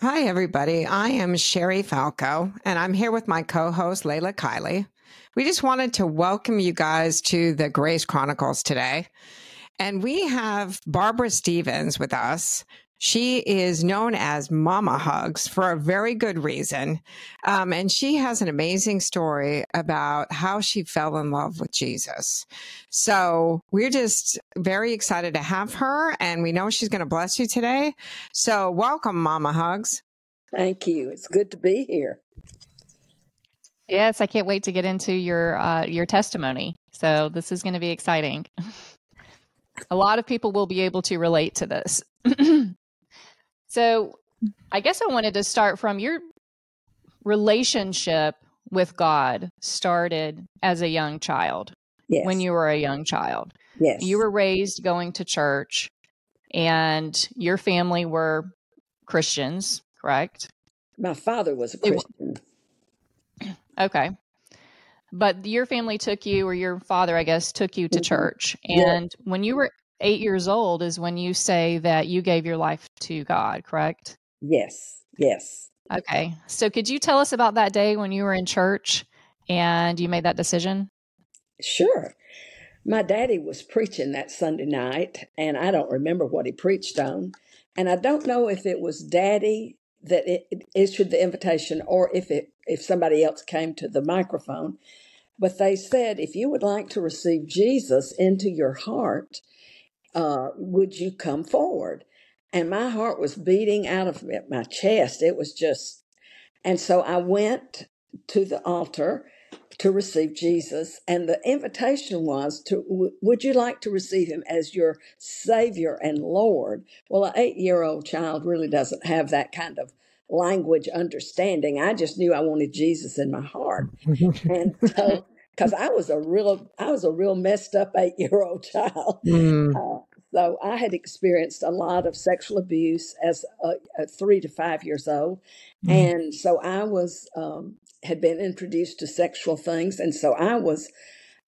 Hi, everybody. I am Sherry Falco, and I'm here with my co host, Layla Kiley. We just wanted to welcome you guys to the Grace Chronicles today. And we have Barbara Stevens with us. She is known as Mama Hugs for a very good reason. Um, and she has an amazing story about how she fell in love with Jesus. So we're just very excited to have her, and we know she's going to bless you today. So welcome, Mama Hugs. Thank you. It's good to be here. Yes, I can't wait to get into your uh, your testimony. So this is going to be exciting. a lot of people will be able to relate to this. so I guess I wanted to start from your relationship with God started as a young child. Yes. When you were a young child. yes. You were raised going to church and your family were Christians, correct? My father was a Christian. Okay. But your family took you, or your father, I guess, took you to Mhm. church. Yeah. And when you were eight years old, is when you say that you gave your life to God, correct? Yes. Yes. Okay. So could you tell us about that day when you were in church and you made that decision? Sure. My daddy was preaching that Sunday night, and I don't remember what he preached on. And I don't know if it was daddy that issued the invitation or if it if somebody else came to the microphone. But they said, if you would like to receive Jesus into your heart, uh, would you come forward? And my heart was beating out of my chest. It was just, and so I went to the altar to receive Jesus. And the invitation was to, w- would you like to receive him as your Savior and Lord? Well, an eight year old child really doesn't have that kind of language understanding. I just knew I wanted Jesus in my heart. And so, because I was a real, I was a real messed up eight year old child. Mm, Uh, so I had experienced a lot of sexual abuse as a, a three to five years old, mm, and so I was um, had been introduced to sexual things, and so I was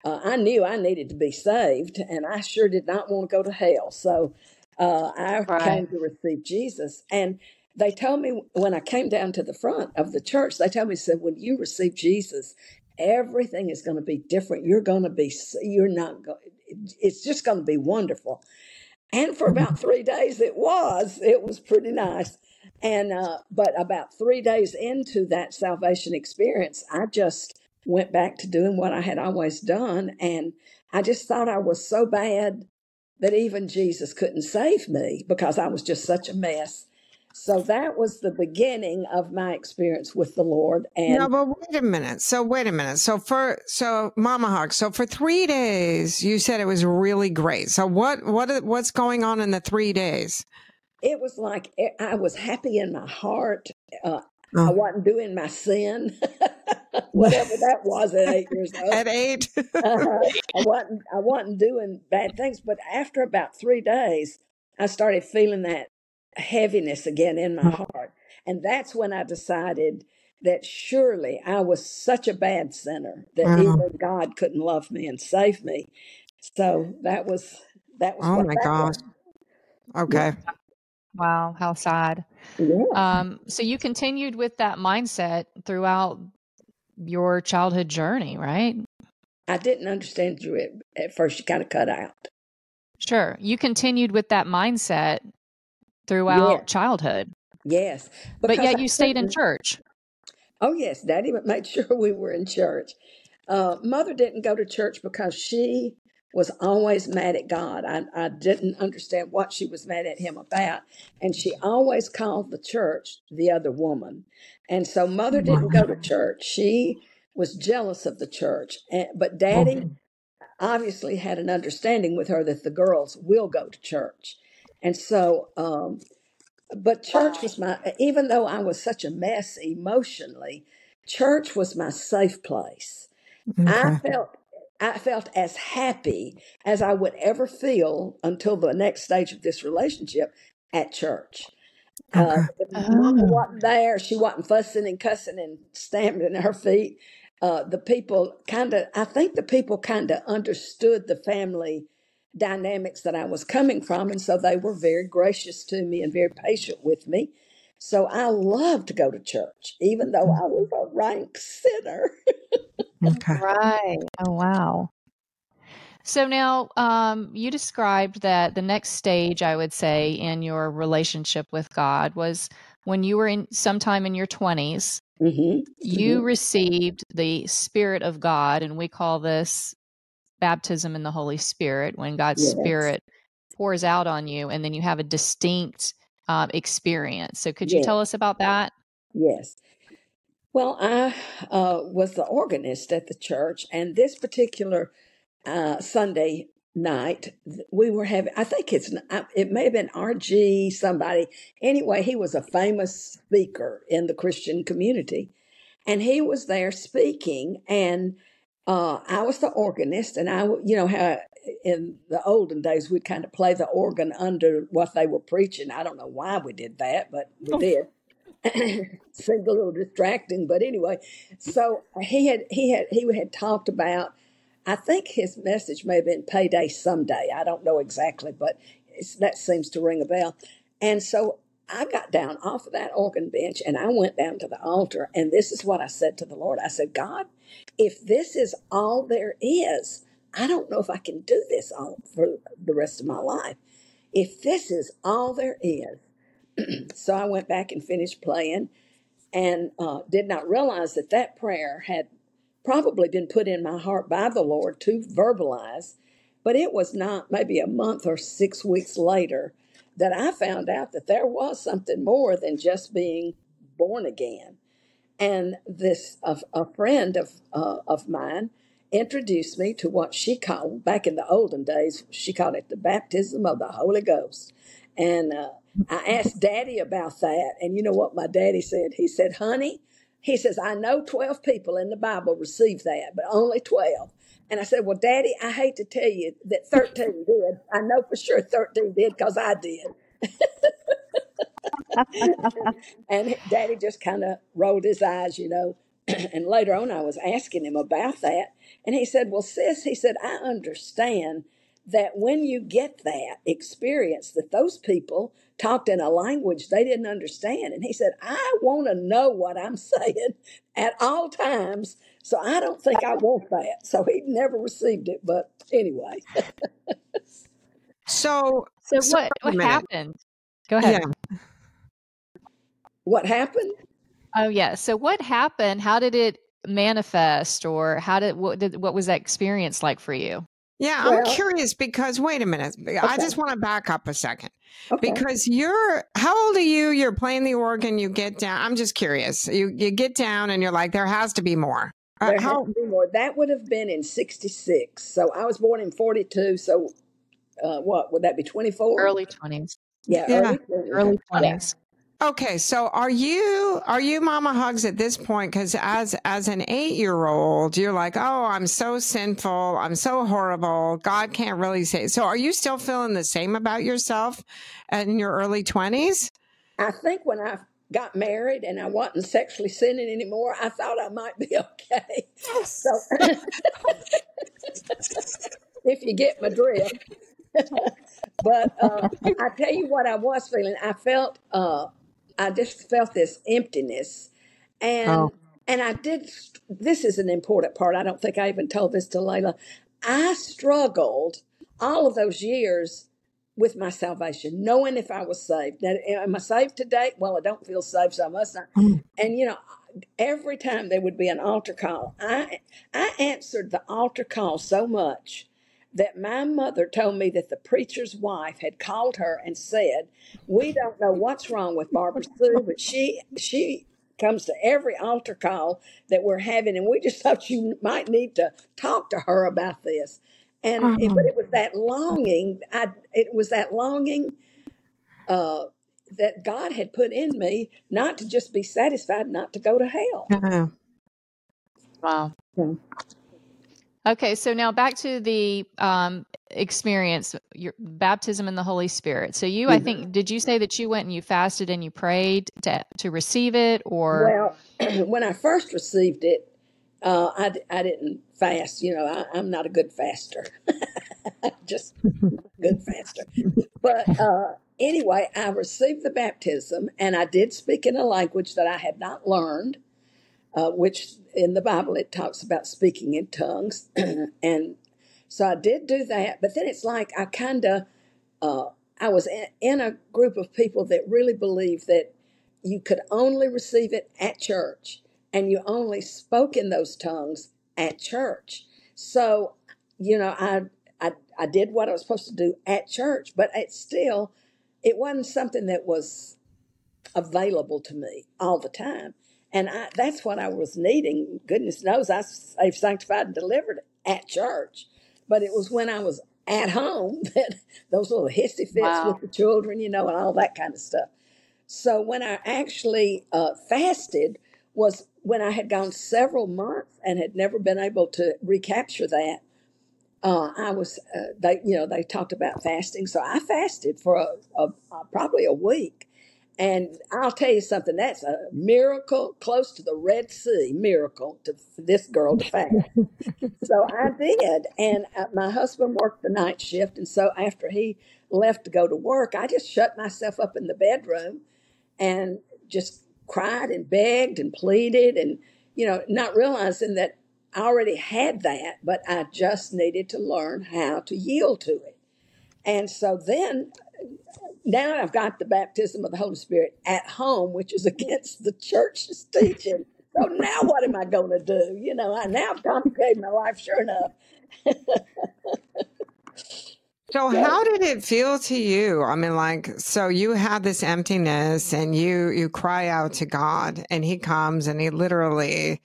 uh, I knew I needed to be saved, and I sure did not want to go to hell. So uh, I Right. came to receive Jesus, and they told me when I came down to the front of the church, they told me said when you receive Jesus, everything is going to be different. You're going to be you're not going. It's just going to be wonderful. And for about three days, it was. It was pretty nice. And uh, but about three days into that salvation experience, I just went back to doing what I had always done, and I just thought I was so bad that even Jesus couldn't save me because I was just such a mess. So that was the beginning of my experience with the Lord. No, And but wait a minute. So wait a minute. So for so Mama Hugs. So for three days, you said it was really great. So what what what's going on in the three days? it was like I was happy in my heart. Uh, I Oh. wasn't doing my sin, whatever that was at eight years old. At eight. Uh-huh. I wasn't I wasn't doing bad things, but after about three days, I started feeling that heaviness again in my heart, and that's when I decided that surely I was such a bad sinner that Wow. even God couldn't love me and save me. So that was that was Oh what my that gosh. was. Yeah, Okay. Wow, how sad. yeah. Um, so you continued with that mindset throughout your childhood journey, right? I didn't understand you at, at first. You kind of cut out. Sure. You continued with that mindset throughout Yeah. childhood, Yes, but yet I you stayed in church. Oh, yes, Daddy would make sure we were in church. Uh, Mother didn't go to church because she was always mad at God. I, I didn't understand what she was mad at Him about. And she always called the church the other woman. And so Mother didn't go to church. She was jealous of the church. And, but Daddy obviously had an understanding with her that the girls will go to church. And so, um, but church was my, even though I was such a mess emotionally, church was my safe place. I Okay. felt, I felt as happy as I would ever feel until the next stage of this relationship at church. Uh, Okay. if Mama Oh, wasn't there. She wasn't fussing and cussing and stamping her feet. Uh, the people kind of, I think the people kind of understood the family dynamics that I was coming from. And so they were very gracious to me and very patient with me. So I love to go to church, even though I was a rank sinner. Okay. Right. Oh, wow. So now um, you described that the next stage, I would say, in your relationship with God was when you were in sometime in your 20s, hmm you hmm received the Spirit of God, and we call this baptism in the Holy Spirit when God's Yes, Spirit pours out on you, and then you have a distinct um, experience. So, could you yes, tell us about that? yes. Well, I uh, was the organist at the church, and this particular uh, Sunday night, we were having, I think it's, it may have been RG, somebody. Anyway, he was a famous speaker in the Christian community, and he was there speaking, and uh, I was the organist, and I, you know, how in the olden days we'd kind of play the organ under what they were preaching. I don't know why we did that, but we did. Seemed a little distracting, but anyway. So he had he had he had talked about. I think his message may have been "Payday Someday." I don't know exactly, but it's, that seems to ring a bell. And so I got down off of that organ bench and I went down to the altar. And this is what I said to the Lord. I said, God, if this is all there is, I don't know if I can do this all for the rest of my life. If this is all there is, so I went back and finished playing and uh, did not realize that that prayer had probably been put in my heart by the Lord to verbalize. But it was not maybe a month or six weeks later that I found out that there was something more than just being born again. And this a, a friend of uh, of mine introduced me to what she called back in the olden days. She called it the baptism of the Holy Ghost. And uh, I asked Daddy about that, and you know what my daddy said? He said, "Honey," he says, "I know twelve people in the Bible received that, but only 12." And I said, "Well, Daddy, I hate to tell you that thirteen did. I know for sure thirteen did because I did." And daddy just kind of rolled his eyes, you know. and later on, I was asking him about that. And he said, Well, sis, he said, I understand that when you get that experience, that those people talked in a language they didn't understand. And he said, I want to know what I'm saying at all times. So I don't think I want that. So he never received it. But anyway, So, So, so what wait a what minute. happened? Go ahead. Yeah. What happened? Oh, yeah. So, what happened? How did it manifest, or how did what did what was that experience like for you? Yeah, I'm Well, curious because wait a minute. I just want to back up a second. okay. Because you're how old are you? You're playing the organ, you get down. I'm just curious. You you get down and you're like there has to be more. Uh, There has to be more. That would have been in 66. So I was born in 42. So uh, what would that be 24 Early twenties. yeah yeah. early 20s Early yeah twenties. Okay, so are you are you mama hugs at this point cuz as as an 8-year-old you're like, "Oh, I'm so sinful. I'm so horrible. God can't really say." So are you still feeling the same about yourself in your early 20s? i think when i got married and i wasn't sexually sinning anymore i thought i might be okay so if you get my drift but uh, i tell you what i was feeling i felt uh, i just felt this emptiness and Oh. and i did this is an important part i don't think i even told this to layla i struggled all of those years with my salvation, knowing if I was saved. Now, am I saved today? Well, I don't feel saved, so I must not. Mm. And you know, every time there would be an altar call, I I answered the altar call so much that my mother told me that the preacher's wife had called her and said, "We don't know what's wrong with Barbara Sue, but she she comes to every altar call that we're having, and we just thought you might need to talk to her about this." And it, but Oh. it was that longing. I it was that longing uh, that God had put in me, not to just be satisfied, not to go to hell. Yeah. Wow. Hmm. Okay, so now back to the um, experience, your baptism in the Holy Spirit. So you, I Mhm. think, did you say that you went and you fasted and you prayed to to receive it, or Well, when I first received it, uh, I, I didn't fast. You know, I, I'm not a good faster. just good faster. But uh, anyway, I received the baptism and I did speak in a language that I had not learned, uh, which in the Bible it talks about speaking in tongues. and so I did do that. But then it's like I kind of, uh, I was in, a group of people that really believed that you could only receive it at church and you only spoke in those tongues at church. So, you know, I, I, I did what I was supposed to do at church, but it still, it wasn't something that was available to me all the time. And I, that's what I was needing. Goodness knows I saved, sanctified, and delivered at church. But it was when I was at home that those little hissy fits Wow. with the children, you know, and all that kind of stuff. So when I actually uh, fasted was when I had gone several months and had never been able to recapture that. Uh, I was uh, they you know they talked about fasting, so I fasted for a, a, a, probably a week. And I'll tell you something, that's a miracle close to the Red Sea miracle to for this girl to fast. So I did. And uh, my husband worked the night shift. And so after he left to go to work, I just shut myself up in the bedroom and just cried and begged and pleaded and, you know, not realizing that I already had that, but I just needed to learn how to yield to it. And so then now I've got the baptism of the Holy Spirit at home, which is against the church's teaching. So now what am I going to do? You know, I now complicated my life, sure enough. So, So, how did it feel to you? I mean, like, so you have this emptiness and you you cry out to God and he comes and he literally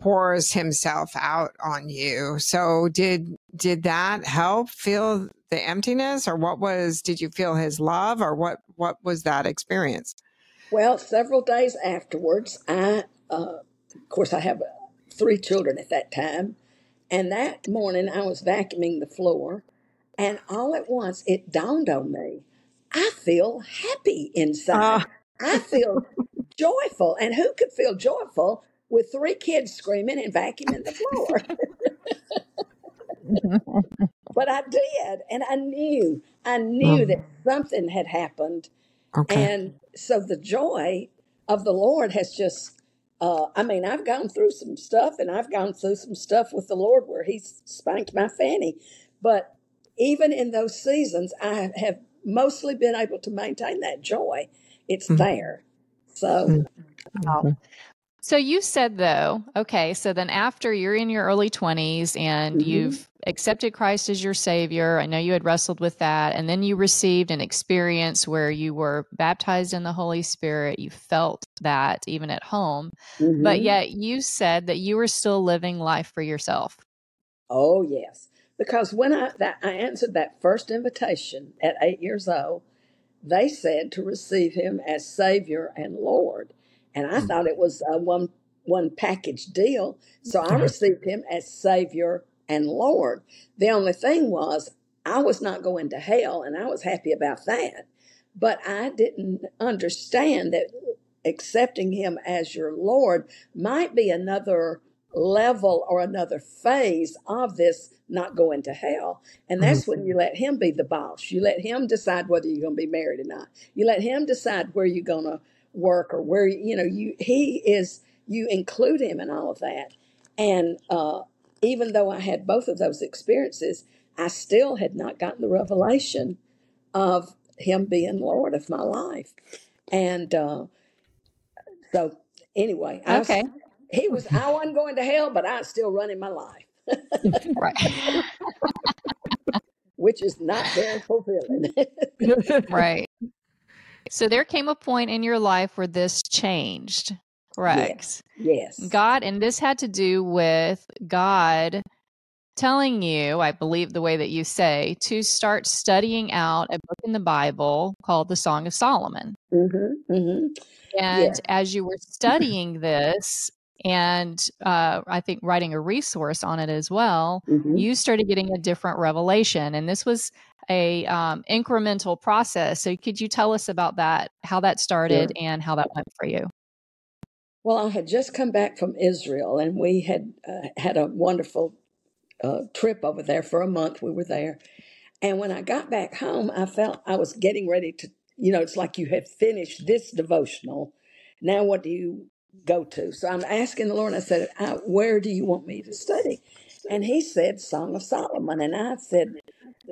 pours himself out on you. So, did did that help fill the emptiness or what was did you feel his love or what what was that experience? well, several days afterwards, I, uh, of course, I have uh, three children at that time, and that morning I was vacuuming the floor, and all at once it dawned on me, I feel happy inside. Uh, I feel joyful, and who could feel joyful with three kids screaming and vacuuming the floor? But I did, and I knew, I knew that something had happened. okay. And so the joy of the Lord has just, uh, I mean, I've gone through some stuff and I've gone through some stuff with the Lord where He's spanked my fanny. But even in those seasons, I have mostly been able to maintain that joy. It's Mhm. there. So, Mhm. Wow. So you said though, okay, so then after you're in your early 20s and mhm, you've accepted Christ as your savior, I know you had wrestled with that, and then you received an experience where you were baptized in the Holy Spirit, you felt that even at home, but mhm. yet you said that you were still living life for yourself. Oh, yes. Because when I, that, I answered that first invitation at eight years old, they said to receive him as Savior and Lord. And I Mm. thought it was a one, one package deal. So I Mhm. received him as Savior and Lord. The only thing was, I was not going to hell, and I was happy about that. But I didn't understand that accepting him as your Lord might be another level or another phase of this not going to hell. And that's when you let him be the boss. You let him decide whether you're going to be married or not. You let him decide where you're going to work or where, you know, you, he is, you include him in all of that. And, uh, even though I had both of those experiences, I still had not gotten the revelation of him being Lord of my life. And, uh, so anyway, I was, Okay. he was, I wasn't going to hell, but I was still running my life, Right. which is not very fulfilling. right. So there came a point in your life where this changed, yes, correct? yes. God, and this had to do with God telling you, I believe the way that you say, to start studying out a book in the Bible called the Song of Solomon. Mm-hmm, mm-hmm. And Yes. as you were studying this, and uh, I think writing a resource on it as well, Mm-hmm. you started getting a different revelation. And this was a um, incremental process. So could you tell us about that, how that started, Sure. and how that went for you? Well, I had just come back from Israel, and we had uh, had a wonderful uh, trip over there for a month. We were there, and when I got back home, I felt I was getting ready to you know, it's like you have finished this devotional. Now, what do you go to? So I'm asking the Lord, I said, I, Where do you want me to study? And he said, Song of Solomon. And I said,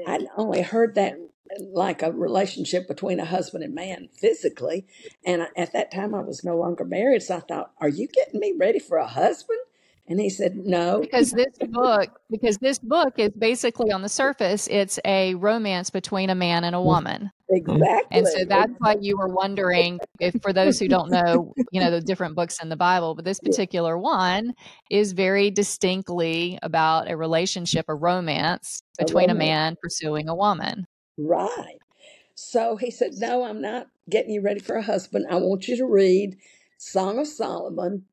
I'd only heard that like a relationship between a husband and man physically. And at that time, I was no longer married. So I thought, Are you getting me ready for a husband? And he said, No. Because this book, because this book is basically on the surface, it's a romance between a man and a woman. Exactly. And so that's why you were wondering if, for those who don't know, you know, the different books in the Bible, but this particular one is very distinctly about a relationship, a romance between a, a man pursuing a woman. Right. So he said, No, I'm not getting you ready for a husband. I want you to read Song of Solomon,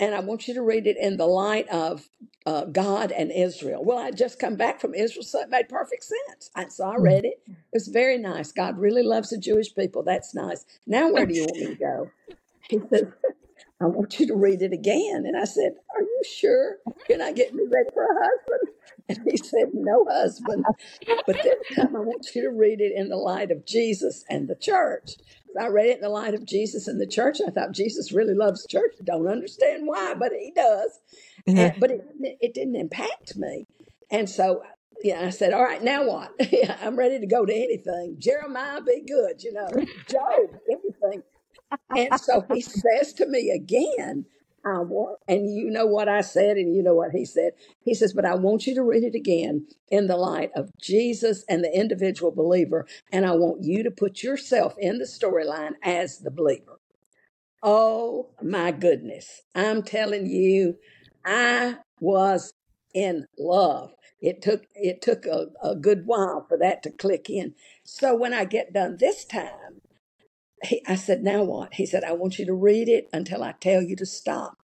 and I want you to read it in the light of uh, God and Israel. Well, I just come back from Israel, so it made perfect sense. I, so I read it. It was very nice. God really loves the Jewish people. That's nice. Now, where do you want me to go? He said, I want you to read it again. And I said, Are you sure you're not getting me ready for a husband? And he said, No husband. But this time I want you to read it in the light of Jesus and the church. I read it in the light of Jesus and the church. I thought Jesus really loves church. I don't understand why, but he does. And, but it, it didn't impact me. And so yeah, I said, all right, now what? yeah, I'm ready to go to anything. Jeremiah, be good, you know, Job, everything. And so he says to me again, I want, and you know what I said, and you know what he said. He says, But I want you to read it again in the light of Jesus and the individual believer, and I want you to put yourself in the storyline as the believer. Oh my goodness. I'm telling you, I was in love. It took it took a, a good while for that to click in. So when I get done this time, he, I said, Now what? He said, I want you to read it until I tell you to stop.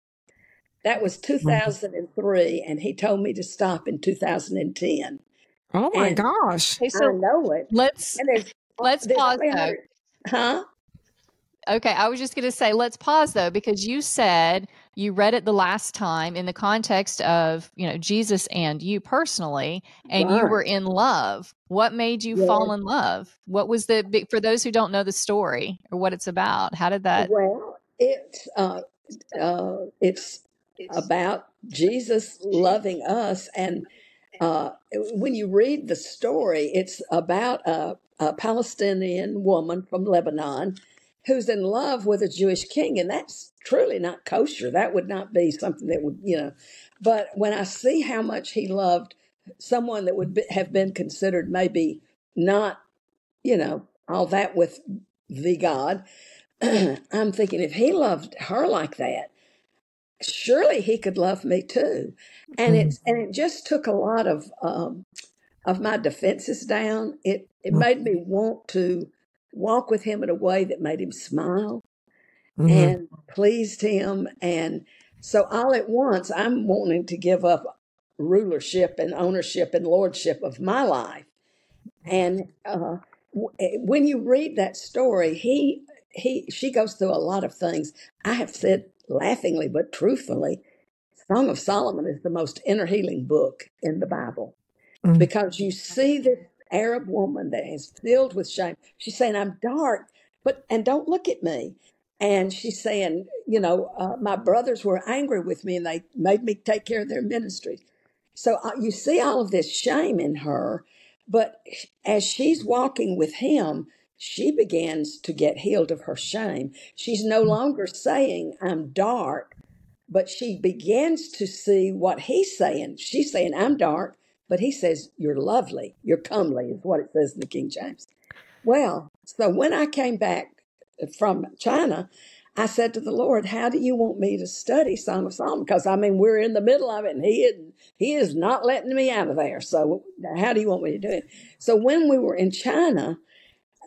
That was mm-hmm. 2003, and he told me to stop in 2010. Oh my and gosh. Okay, so I know it. Let's let's pause though. Huh? Okay, I was just going to say let's pause though because you said you read it the last time in the context of, you know, Jesus and you personally and you were in love. What made you yeah. fall in love? What was the big for those who don't know the story or what it's about? How did that Well, it's uh, uh, it's about Jesus loving us. And uh, when you read the story, it's about a, a Palestinian woman from Lebanon who's in love with a Jewish king. And that's truly not kosher. That would not be something that would, you know. But when I see how much he loved someone that would be, have been considered maybe not, you know, all that with the God, I'm thinking if he loved her like that, surely he could love me too. And mm-hmm. it's and it just took a lot of um, of my defenses down. It it made me want to walk with him in a way that made him smile mm-hmm. and pleased him. And so all at once, I'm wanting to give up rulership and ownership and lordship of my life. And uh, eh, when you read that story, he he she goes through a lot of things. I have said laughingly but truthfully, Song of Solomon is the most inner healing book in the Bible mm-hmm. because you see this Arab woman that is filled with shame. She's saying, I'm dark, but, and don't look at me. And she's saying, you know, uh, my brothers were angry with me and they made me take care of their ministry. So uh, you see all of this shame in her. But as she's walking with him, she begins to get healed of her shame. She's no longer saying, I'm dark, but she begins to see what he's saying. She's saying, I'm dark, but he says, You're lovely, you're comely, is what it says in the King James. Well, so when I came back from China, I said to the Lord, How do you want me to study Song of Solomon? Because I mean, we're in the middle of it and he is, he is not letting me out of there. So, how do you want me to do it? So, when we were in China,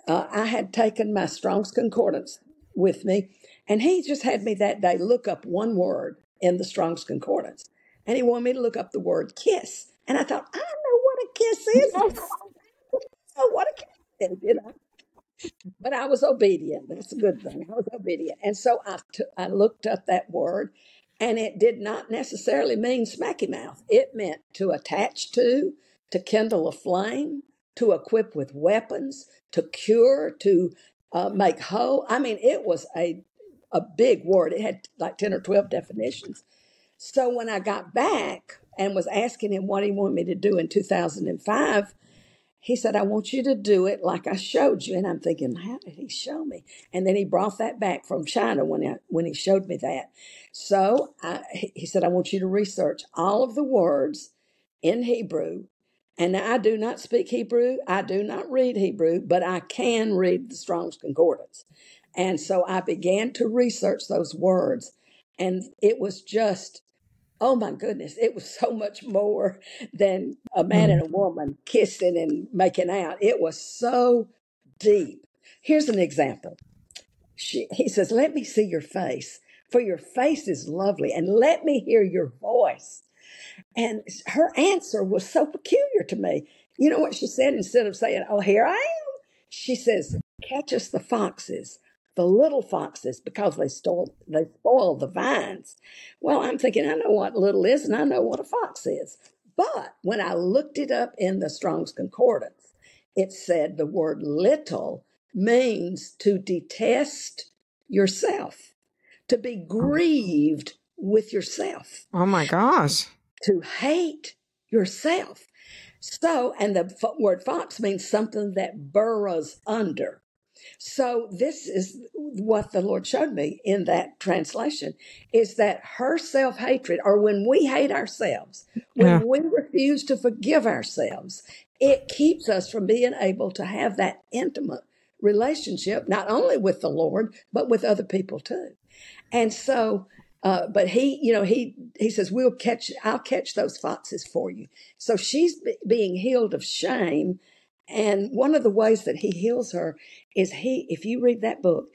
uh, I had taken my Strong's Concordance with me, and he just had me that day look up one word in the Strong's Concordance. And he wanted me to look up the word kiss. And I thought, I know what a kiss is. oh, what a kiss is, you know. But I was obedient. That's a good thing. I was obedient. And so I, I looked up that word, and it did not necessarily mean smacky mouth. It meant to attach to, to kindle a flame, to equip with weapons, to cure, to uh, make whole. I mean, it was a a big word. It had like ten or twelve definitions. So when I got back and was asking him what he wanted me to do in 2005, he said, I want you to do it like I showed you. And I'm thinking, how did he show me? And then he brought that back from China when, I, when he showed me that. So I, he said, I want you to research all of the words in Hebrew. And I do not speak Hebrew. I do not read Hebrew, but I can read the Strong's Concordance. And so I began to research those words. And it was just Oh my goodness, it was so much more than a man and mm. a woman kissing and making out. It was so deep. Here's an example. She, he says, Let me see your face, for your face is lovely, and let me hear your voice. And her answer was so peculiar to me. You know what she said? Instead of saying, Oh, here I am, she says, Catch us the foxes the little foxes because they stole they spoiled the vines. Well, I'm thinking I know what little is and I know what a fox is. But when I looked it up in the Strong's Concordance, it said the word little means to detest yourself, to be grieved with yourself. Oh my gosh. To hate yourself. So, and the word fox means something that burrows under. So this is what the Lord showed me in that translation is that her self-hatred or when we hate ourselves, when yeah. we refuse to forgive ourselves, it keeps us from being able to have that intimate relationship not only with the Lord but with other people too. And so uh, but he, you know, he he says, "We'll catch. I'll catch those foxes for you." So she's b- being healed of shame and one of the ways that he heals her is he, if you read that book,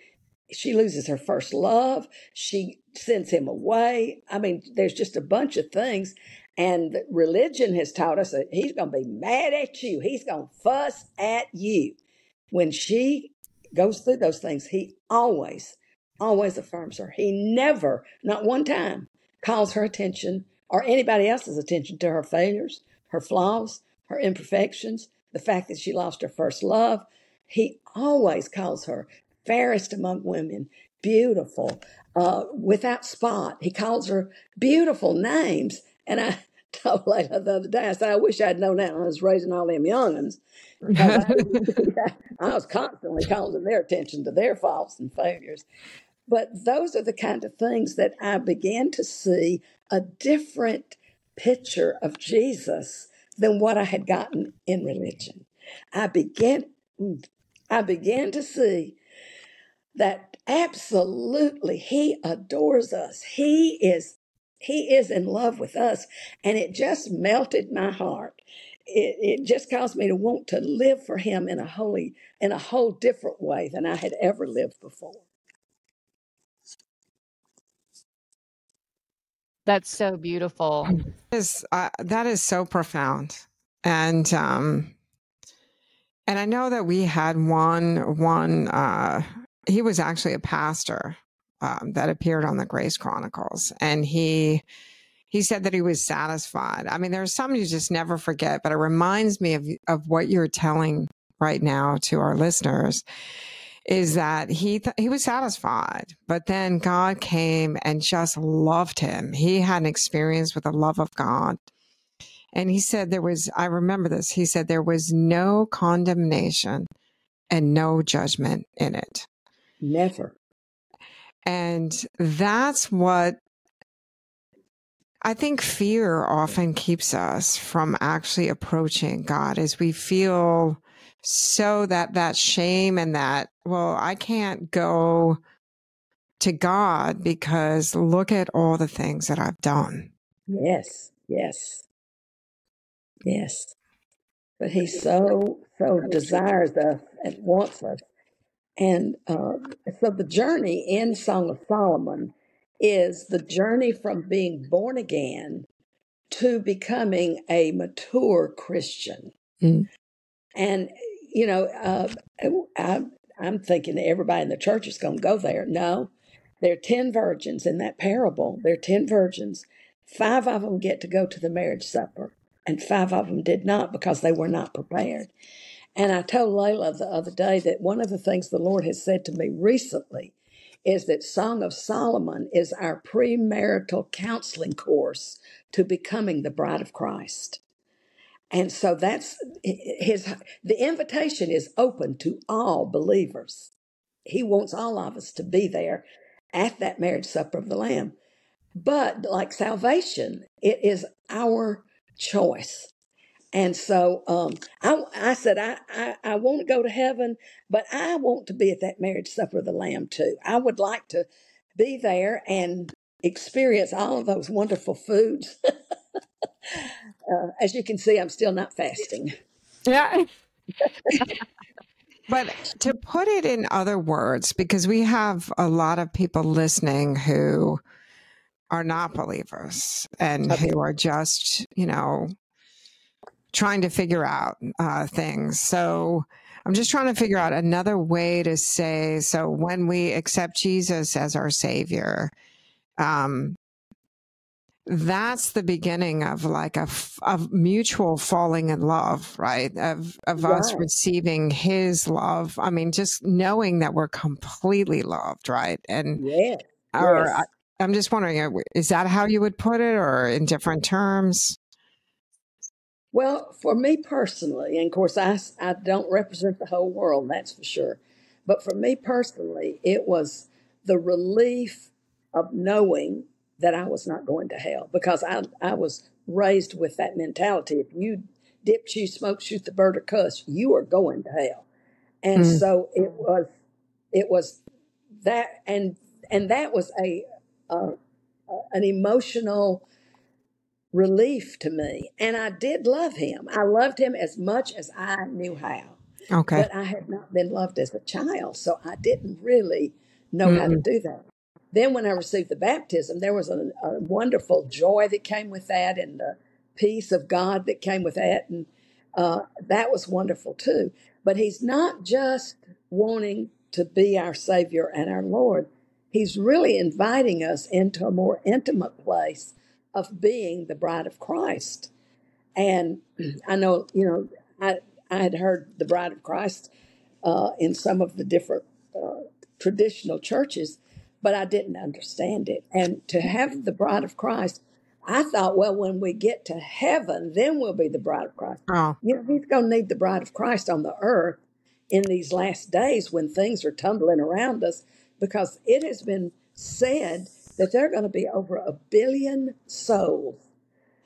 she loses her first love. She sends him away. I mean, there's just a bunch of things. And religion has taught us that he's going to be mad at you. He's going to fuss at you. When she goes through those things, he always, always affirms her. He never, not one time, calls her attention or anybody else's attention to her failures, her flaws, her imperfections the fact that she lost her first love. He always calls her fairest among women, beautiful, uh, without spot. He calls her beautiful names. And I told Layla the other day, I said, I wish I'd known that when I was raising all them young'uns. I, I was constantly calling their attention to their faults and failures. But those are the kind of things that I began to see a different picture of Jesus than what I had gotten in religion. I began I began to see that absolutely he adores us. He is he is in love with us and it just melted my heart. It, it just caused me to want to live for him in a holy in a whole different way than I had ever lived before. That's so beautiful. Is uh, that is so profound, and um, and I know that we had one one. Uh, he was actually a pastor um, that appeared on the Grace Chronicles, and he he said that he was satisfied. I mean, there's some you just never forget, but it reminds me of of what you're telling right now to our listeners is that he th- he was satisfied, but then God came and just loved him. He had an experience with the love of God. And he said there was I remember this. He said there was no condemnation and no judgment in it. Never. And that's what I think fear often keeps us from actually approaching God as we feel so that that shame and that well i can't go to god because look at all the things that i've done. Yes yes. Yes. But he so so desires us and wants us. And uh, so the journey in song of solomon is the journey from being born again to becoming a mature christian. Mm. and you know, uh, I, I'm thinking everybody in the church is going to go there. No, there are 10 virgins in that parable. There are 10 virgins. Five of them get to go to the marriage supper, and five of them did not because they were not prepared. And I told Layla the other day that one of the things the Lord has said to me recently is that Song of Solomon is our premarital counseling course to becoming the bride of Christ. And so that's his the invitation is open to all believers. He wants all of us to be there at that marriage supper of the lamb. But like salvation, it is our choice. And so um, I, I said, I, I, I want to go to heaven, but I want to be at that marriage supper of the Lamb too. I would like to be there and experience all of those wonderful foods. uh, as you can see, I'm still not fasting. Yeah. but to put it in other words, because we have a lot of people listening who are not believers and okay. who are just, you know, trying to figure out uh, things. So I'm just trying to figure out another way to say so when we accept Jesus as our Savior, um, that's the beginning of like a, of mutual falling in love, right? Of of us receiving His love. I mean, just knowing that we're completely loved, right? And yeah, or yes. I, I'm just wondering, uh, is that how you would put it, or in different terms? Well, for me personally, and of course, I, I don't represent the whole world, that's for sure. But for me personally, it was the relief of knowing that I was not going to hell because I, I was raised with that mentality. If you dip, chew, smoke, shoot the bird, or cuss, you are going to hell. And mm. so it was, it was that, and and that was a, an emotional relief to me. And I did love him. I loved him as much as I knew how. Okay. But I had not been loved as a child, so I didn't really know how to do that. Then, when I received the baptism, there was a, a, wonderful joy that came with that and the peace of God that came with that. And uh, that was wonderful too. But He's not just wanting to be our Savior and our Lord, He's really inviting us into a more intimate place of being the bride of Christ. And I know, you know, I, I had heard the bride of Christ uh, in some of the different uh, traditional churches, but I didn't understand it. And to have the bride of Christ, I thought, well, when we get to heaven, then we'll be the bride of Christ. Oh. You know, he's going to need the bride of Christ on the earth in these last days when things are tumbling around us because it has been said that there are going to be over a billion souls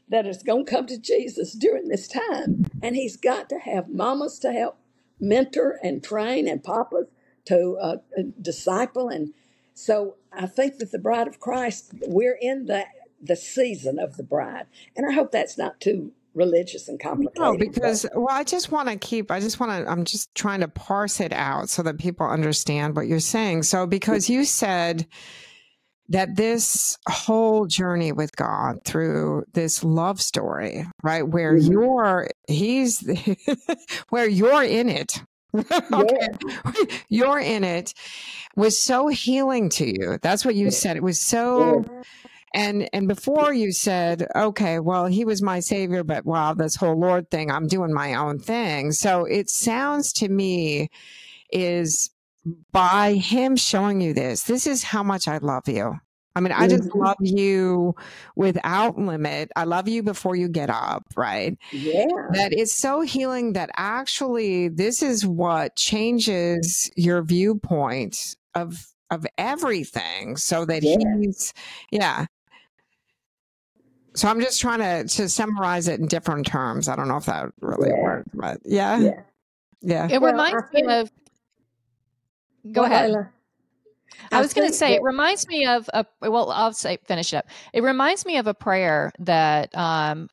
that is going to come to Jesus during this time. And he's got to have mamas to help mentor and train and papas to uh, disciple. And so I think that the bride of Christ, we're in the, the season of the bride. And I hope that's not too religious and complicated. No, because well, I just want to keep. I just want to. I'm just trying to parse it out so that people understand what you're saying. So because you said that this whole journey with God through this love story, right, where mm-hmm. you're, he's, where you're in it, okay. you're in it, was so healing to you. That's what you said. It was so. And and before you said, okay, well, he was my savior, but wow, this whole Lord thing, I'm doing my own thing. So it sounds to me is by him showing you this, this is how much I love you. I mean, I just mm-hmm. love you without limit. I love you before you get up, right? Yeah. That is so healing that actually this is what changes your viewpoint of of everything so that yeah. he's yeah. So I'm just trying to to summarize it in different terms. I don't know if that really yeah. worked, but yeah. Yeah. Yeah. It well, reminds me of Go ahead. I, was going to say, it reminds me of a, well, I'll say, finish it up. It reminds me of a prayer that um,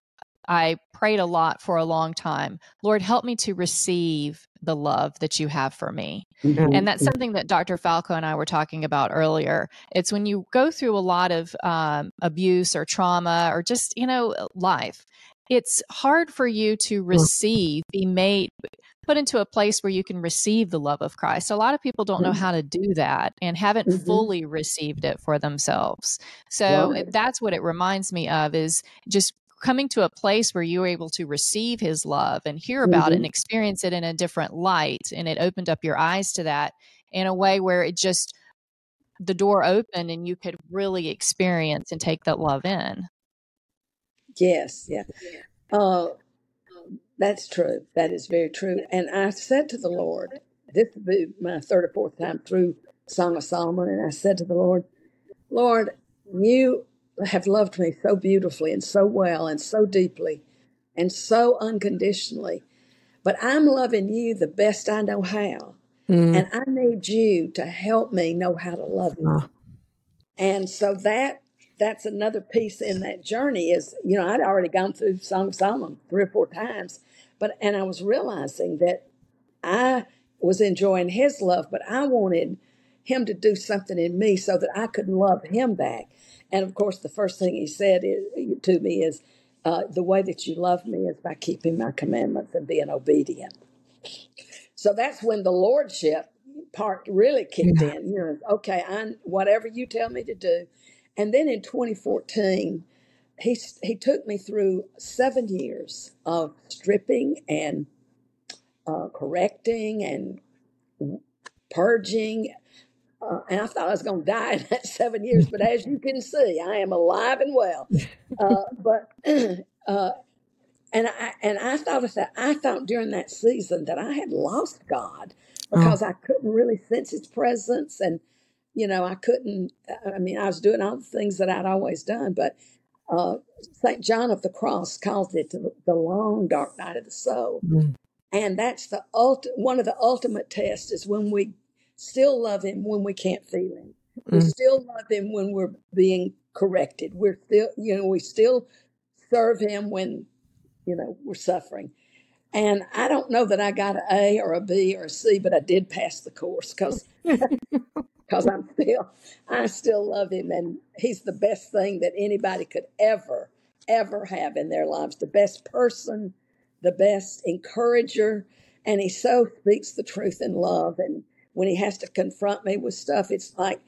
I prayed a lot for a long time. Lord, help me to receive the love that you have for me. Mm-hmm. And that's something that Dr. Falco and I were talking about earlier. It's when you go through a lot of um, abuse or trauma or just, you know, life, it's hard for you to receive, be made, put into a place where you can receive the love of Christ. A lot of people don't know mm-hmm. how to do that and haven't mm-hmm. fully received it for themselves. So that's what it reminds me of is just coming to a place where you were able to receive his love and hear about mm-hmm. it and experience it in a different light and it opened up your eyes to that in a way where it just the door opened and you could really experience and take that love in yes yeah uh, that's true that is very true and i said to the lord this will be my third or fourth time through song of solomon and i said to the lord lord you have loved me so beautifully and so well and so deeply and so unconditionally. But I'm loving you the best I know how. Mm. And I need you to help me know how to love you. Oh. And so that that's another piece in that journey is, you know, I'd already gone through Song of Solomon three or four times, but and I was realizing that I was enjoying his love, but I wanted him to do something in me so that I could love him back. And of course, the first thing he said is, to me is, uh, the way that you love me is by keeping my commandments and being obedient. So that's when the lordship part really kicked yeah. in. You know, okay, I whatever you tell me to do. And then in 2014, he he took me through seven years of stripping and uh, correcting and purging uh, and I thought I was going to die in that seven years, but as you can see, I am alive and well. Uh, but uh, and I and I thought that I thought during that season that I had lost God oh. because oh. I couldn't really sense His presence, and you know I couldn't. I mean, I was doing all the things that I'd always done, but uh, Saint John of the Cross calls it the long dark night of the soul. Mm. And that's the ult- one of the ultimate tests is when we still love him when we can't feel him. We mm. still love him when we're being corrected. We're still, you know, we still serve him when, you know, we're suffering. And I don't know that I got an A or a B or a C, but I did pass the course because because I'm still I still love him and he's the best thing that anybody could ever ever have in their lives. The best person, the best encourager, and he so speaks the truth in love and when he has to confront me with stuff. It's like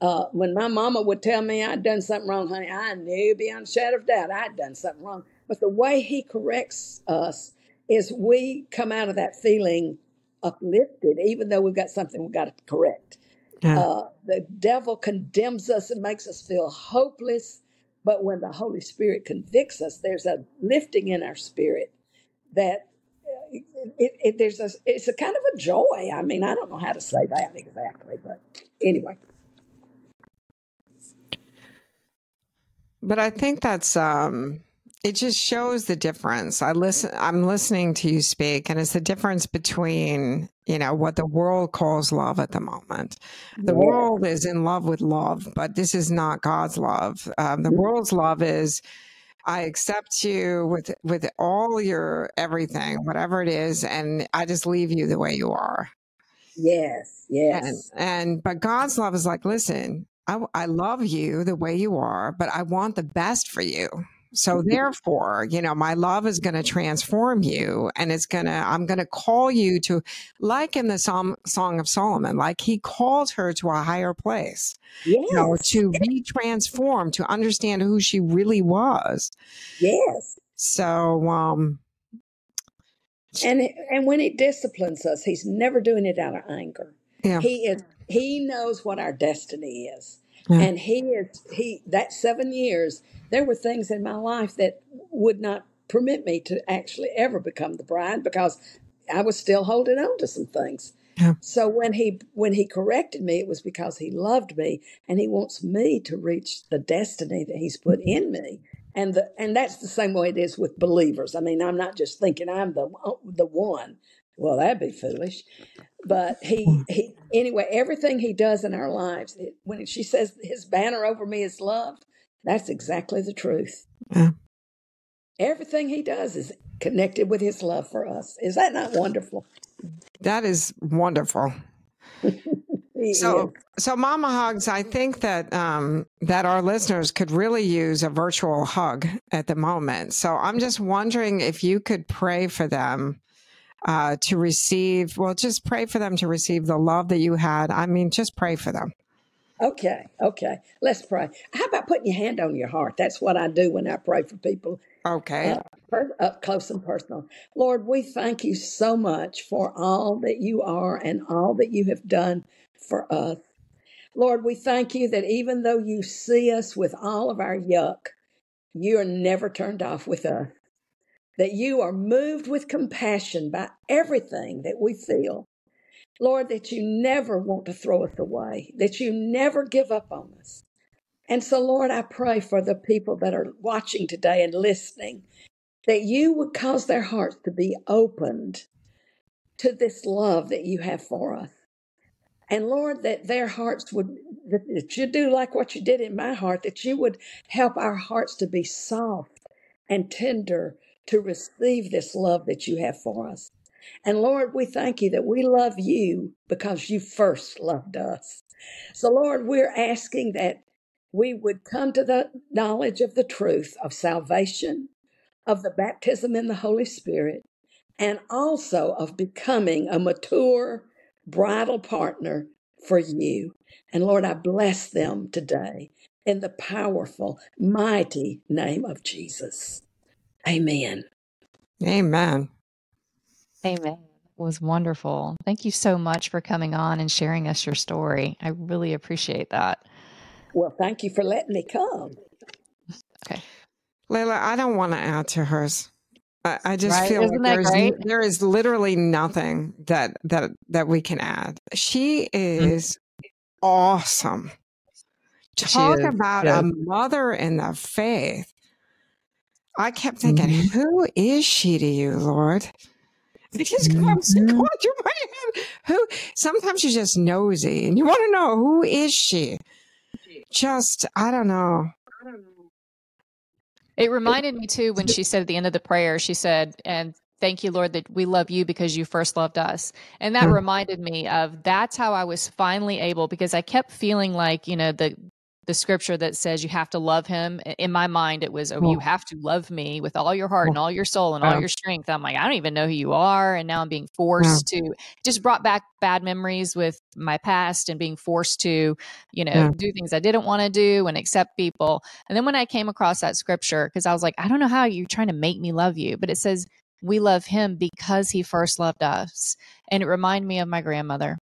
uh, when my mama would tell me I'd done something wrong, honey, I knew beyond a shadow of doubt I'd done something wrong. But the way he corrects us is we come out of that feeling uplifted, even though we've got something we've got to correct. Yeah. Uh, the devil condemns us and makes us feel hopeless. But when the Holy Spirit convicts us, there's a lifting in our spirit that it, it, there's a it's a kind of a joy. I mean, I don't know how to say that exactly, but anyway. But I think that's um it just shows the difference. I listen I'm listening to you speak and it's the difference between, you know, what the world calls love at the moment. The world is in love with love, but this is not God's love. Um, the mm-hmm. world's love is I accept you with with all your everything, whatever it is, and I just leave you the way you are. Yes, yes. And, and but God's love is like, listen, I, I love you the way you are, but I want the best for you. So mm-hmm. therefore, you know, my love is going to transform you and it's going to, I'm going to call you to, like in the Psalm, Song of Solomon, like he called her to a higher place, yes. you know, to be transformed, to understand who she really was. Yes. So, um, and, and when he disciplines us, he's never doing it out of anger. Yeah. He is, he knows what our destiny is. Yeah. And he is, he, that seven years, there were things in my life that would not permit me to actually ever become the bride because I was still holding on to some things. Yeah. So when he when he corrected me, it was because he loved me and he wants me to reach the destiny that he's put mm-hmm. in me. And the and that's the same way it is with believers. I mean, I'm not just thinking I'm the uh, the one. Well, that'd be foolish. But he he anyway, everything he does in our lives. It, when she says his banner over me is love, that's exactly the truth. Yeah. Everything he does is connected with his love for us. Is that not wonderful? That is wonderful. so, so Mama Hugs, I think that um, that our listeners could really use a virtual hug at the moment. So, I'm just wondering if you could pray for them uh, to receive. Well, just pray for them to receive the love that you had. I mean, just pray for them. Okay, okay. Let's pray. How about putting your hand on your heart? That's what I do when I pray for people Okay. uh, per- up close and personal. Lord, we thank you so much for all that you are and all that you have done for us. Lord, we thank you that even though you see us with all of our yuck, you are never turned off with us. That you are moved with compassion by everything that we feel. Lord, that you never want to throw us away, that you never give up on us. And so, Lord, I pray for the people that are watching today and listening, that you would cause their hearts to be opened to this love that you have for us. And Lord, that their hearts would, that you do like what you did in my heart, that you would help our hearts to be soft and tender to receive this love that you have for us. And Lord, we thank you that we love you because you first loved us. So, Lord, we're asking that we would come to the knowledge of the truth of salvation, of the baptism in the Holy Spirit, and also of becoming a mature bridal partner for you. And Lord, I bless them today in the powerful, mighty name of Jesus. Amen. Amen. Amen. It was wonderful. Thank you so much for coming on and sharing us your story. I really appreciate that. Well, thank you for letting me come. Okay. Layla, I don't want to add to hers. I, I just Right? feel Isn't like that there's great? there is literally nothing that that that we can add. She mm-hmm. is awesome. Talk is. about Yes. a mother in the faith. I kept thinking, Mhm. who is she to you, Lord? It just comes going through my head. Who? Sometimes you're just nosy and you want to know who is she. Just I don't know. It reminded me too when she said at the end of the prayer, she said, and thank you, Lord, that we love you because you first loved us. And that Mm. reminded me of that's how I was finally able because I kept feeling like, you know, the the scripture that says you have to love him. In my mind, it was, oh, you have to love me with all your heart and all your soul and Yeah. all your strength. I'm like, I don't even know who you are. And now I'm being forced to just brought back bad memories with my past and being forced to, you know, Yeah. do things I didn't want to do and accept people. And then when I came across that scripture, because I was like, I don't know how you're trying to make me love you, but it says, we love him because he first loved us. And it reminded me of my grandmother.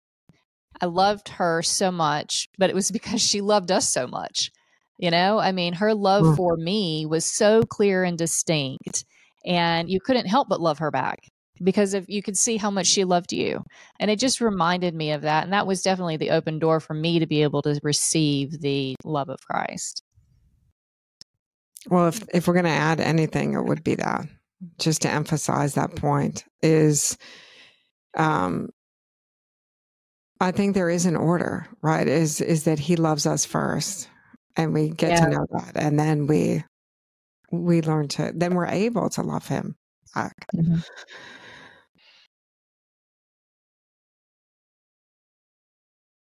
I loved her so much, but it was because she loved us so much. You know, I mean, her love Mm. for me was so clear and distinct, and you couldn't help but love her back because if you could see how much she loved you. And it just reminded me of that. And that was definitely the open door for me to be able to receive the love of Christ. Well, if if we're going to add anything, it would be that. Just to emphasize that point is, um, I think there is an order, right? Is is that He loves us first, and we get Yeah. to know that, and then we we learn to then we're able to love Him back. Mm-hmm.